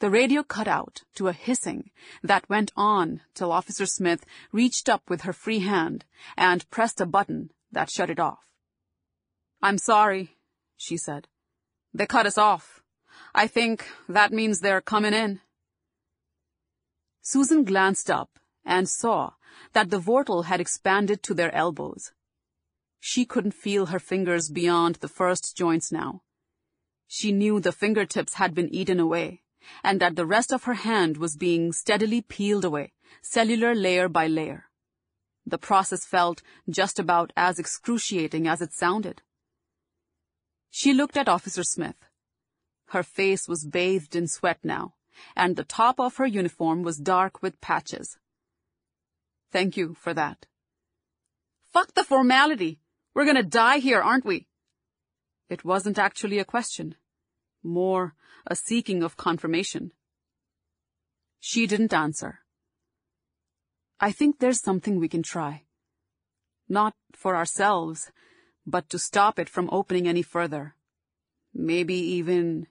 The radio cut out to a hissing that went on till Officer Smith reached up with her free hand and pressed a button that shut it off. I'm sorry, she said. They cut us off. I think that means they're coming in. Susan glanced up and saw that the vortal had expanded to their elbows. She couldn't feel her fingers beyond the first joints now. She knew the fingertips had been eaten away and that the rest of her hand was being steadily peeled away, cellular layer by layer. The process felt just about as excruciating as it sounded. She looked at Officer Smith. Her face was bathed in sweat now, and the top of her uniform was dark with patches. Thank you for that. Fuck the formality. We're gonna die here, aren't we? It wasn't actually a question. More a seeking of confirmation. She didn't answer. I think there's something we can try. Not for ourselves, but to stop it from opening any further. Maybe even...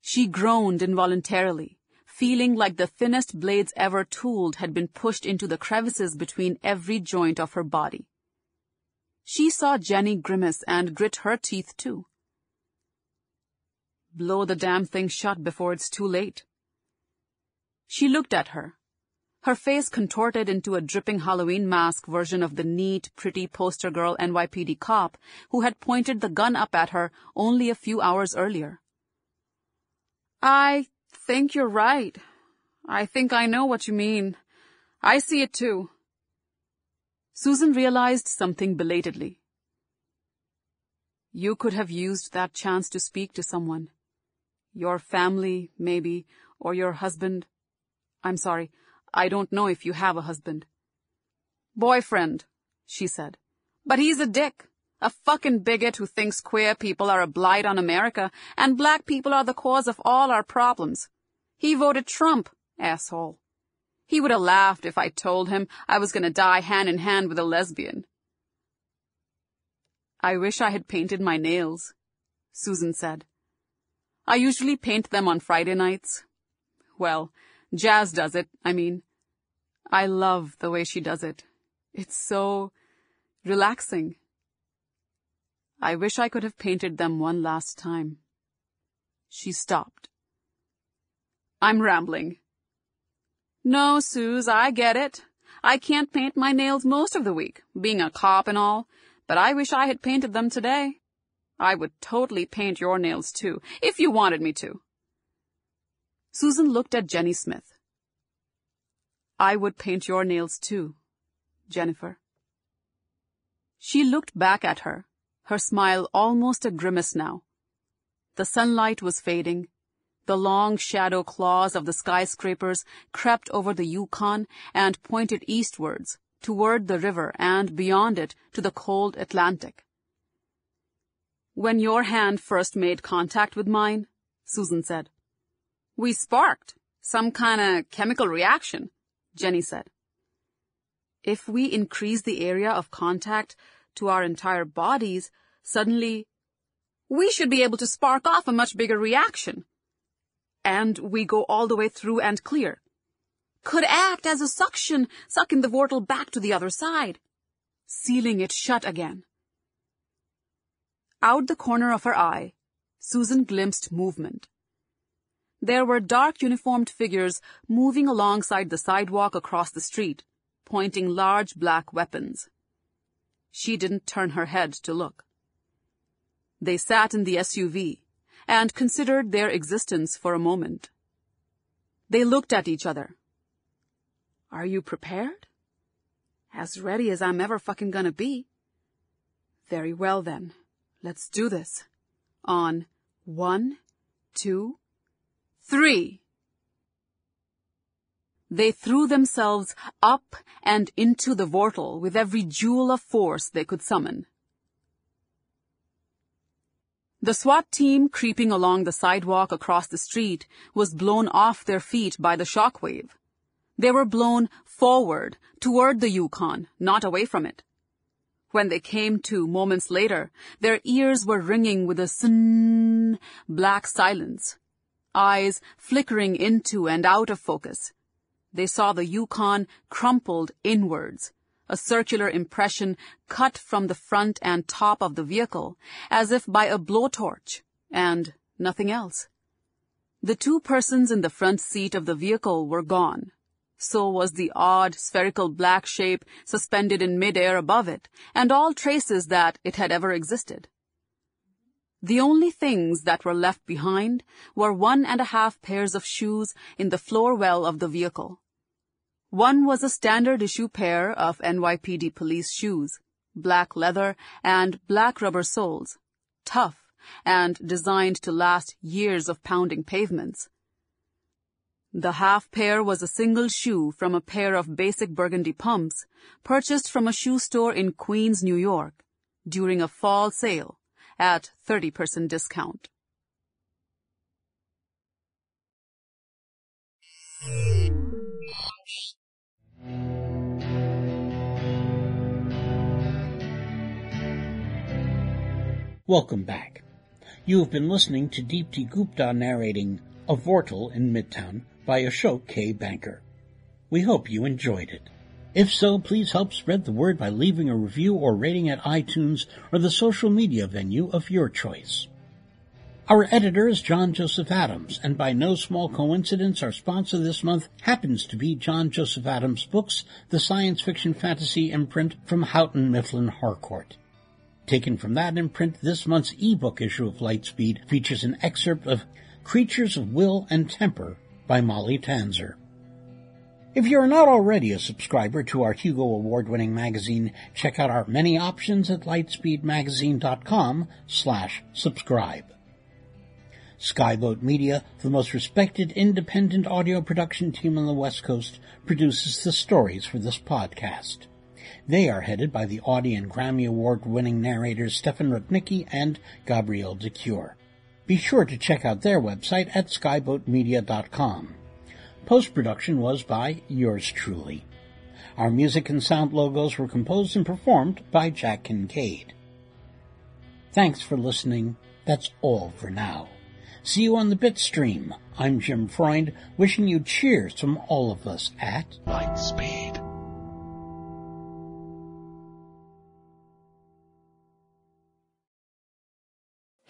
She groaned involuntarily, feeling like the thinnest blades ever tooled had been pushed into the crevices between every joint of her body. She saw Jenny grimace and grit her teeth too. Blow the damn thing shut before it's too late. She looked at her, her face contorted into a dripping Halloween mask version of the neat, pretty poster girl NYPD cop who had pointed the gun up at her only a few hours earlier. I think you're right. I think I know what you mean. I see it too. Susan realized something belatedly. You could have used that chance to speak to someone. Your family, maybe, or your husband. I'm sorry, I don't know if you have a husband. Boyfriend, she said. But he's a dick. A fucking bigot who thinks queer people are a blight on America and black people are the cause of all our problems. He voted Trump, asshole. He would have laughed if I told him I was going to die hand in hand with a lesbian. I wish I had painted my nails, Susan said. I usually paint them on Friday nights. Well, Jazz does it, I mean. I love the way she does it. It's so relaxing. I wish I could have painted them one last time. She stopped. I'm rambling. No, Suze, I get it. I can't paint my nails most of the week, being a cop and all, but I wish I had painted them today. I would totally paint your nails too, if you wanted me to. Susan looked at Jenny Smith. I would paint your nails too, Jennifer. She looked back at her, her smile almost a grimace now. The sunlight was fading. The long shadow claws of the skyscrapers crept over the Yukon and pointed eastwards, toward the river and beyond it to the cold Atlantic. When your hand first made contact with mine, Susan said. We sparked. Some kind of chemical reaction, Jenny said. If we increase the area of contact to our entire bodies, suddenly we should be able to spark off a much bigger reaction. And we go all the way through and clear could act as a suction, sucking the vortal back to the other side, sealing it shut again. Out the corner of her eye, Susan glimpsed movement. There were dark uniformed figures moving alongside the sidewalk across the street, pointing large black weapons. She didn't turn her head to look. They sat in the SUV and considered their existence for a moment. They looked at each other, are you prepared? As ready as I'm ever fucking gonna be. Very well then. Let's do this. On one, two, three. They threw themselves up and into the vortal with every joule of force they could summon. The SWAT team creeping along the sidewalk across the street was blown off their feet by the shockwave. They were blown forward toward the Yukon, not away from it. When they came to moments later, their ears were ringing with a sun black silence, eyes flickering into and out of focus. They saw the Yukon crumpled inwards, a circular impression cut from the front and top of the vehicle, as if by a blowtorch, and nothing else. The two persons in the front seat of the vehicle were gone, so was the odd spherical black shape suspended in midair above it, and all traces that it had ever existed. The only things that were left behind were one and a half pairs of shoes in the floor well of the vehicle. One was a standard issue pair of NYPD police shoes, black leather and black rubber soles, tough and designed to last years of pounding pavements. The half pair was a single shoe from a pair of basic burgundy pumps purchased from a shoe store in Queens, New York during a fall sale at 30% discount. Welcome back. You have been listening to Deepti Gupta narrating A Vortal in Midtown by Ashok K. Banker. We hope you enjoyed it. If so, please help spread the word by leaving a review or rating at iTunes or the social media venue of your choice. Our editor is John Joseph Adams, and by no small coincidence, our sponsor this month happens to be John Joseph Adams Books, the science fiction fantasy imprint from Houghton Mifflin Harcourt. Taken from that imprint, this month's ebook issue of Lightspeed features an excerpt of Creatures of Will and Temper by Molly Tanzer. If you're not already a subscriber to our Hugo Award-winning magazine, check out our many options at lightspeedmagazine.com slash subscribe. Skyboat Media, the most respected independent audio production team on the West Coast, produces the stories for this podcast. They are headed by the Audie and Grammy Award-winning narrators Stefan Rudnicki and Gabrielle de Be sure to check out their website at skyboatmedia.com. Post-production was by yours truly. Our music and sound logos were composed and performed by Jack Kincaid. Thanks for listening. That's all for now. See you on the Bitstream. I'm Jim Freund, wishing you cheers from all of us at Lightspeed.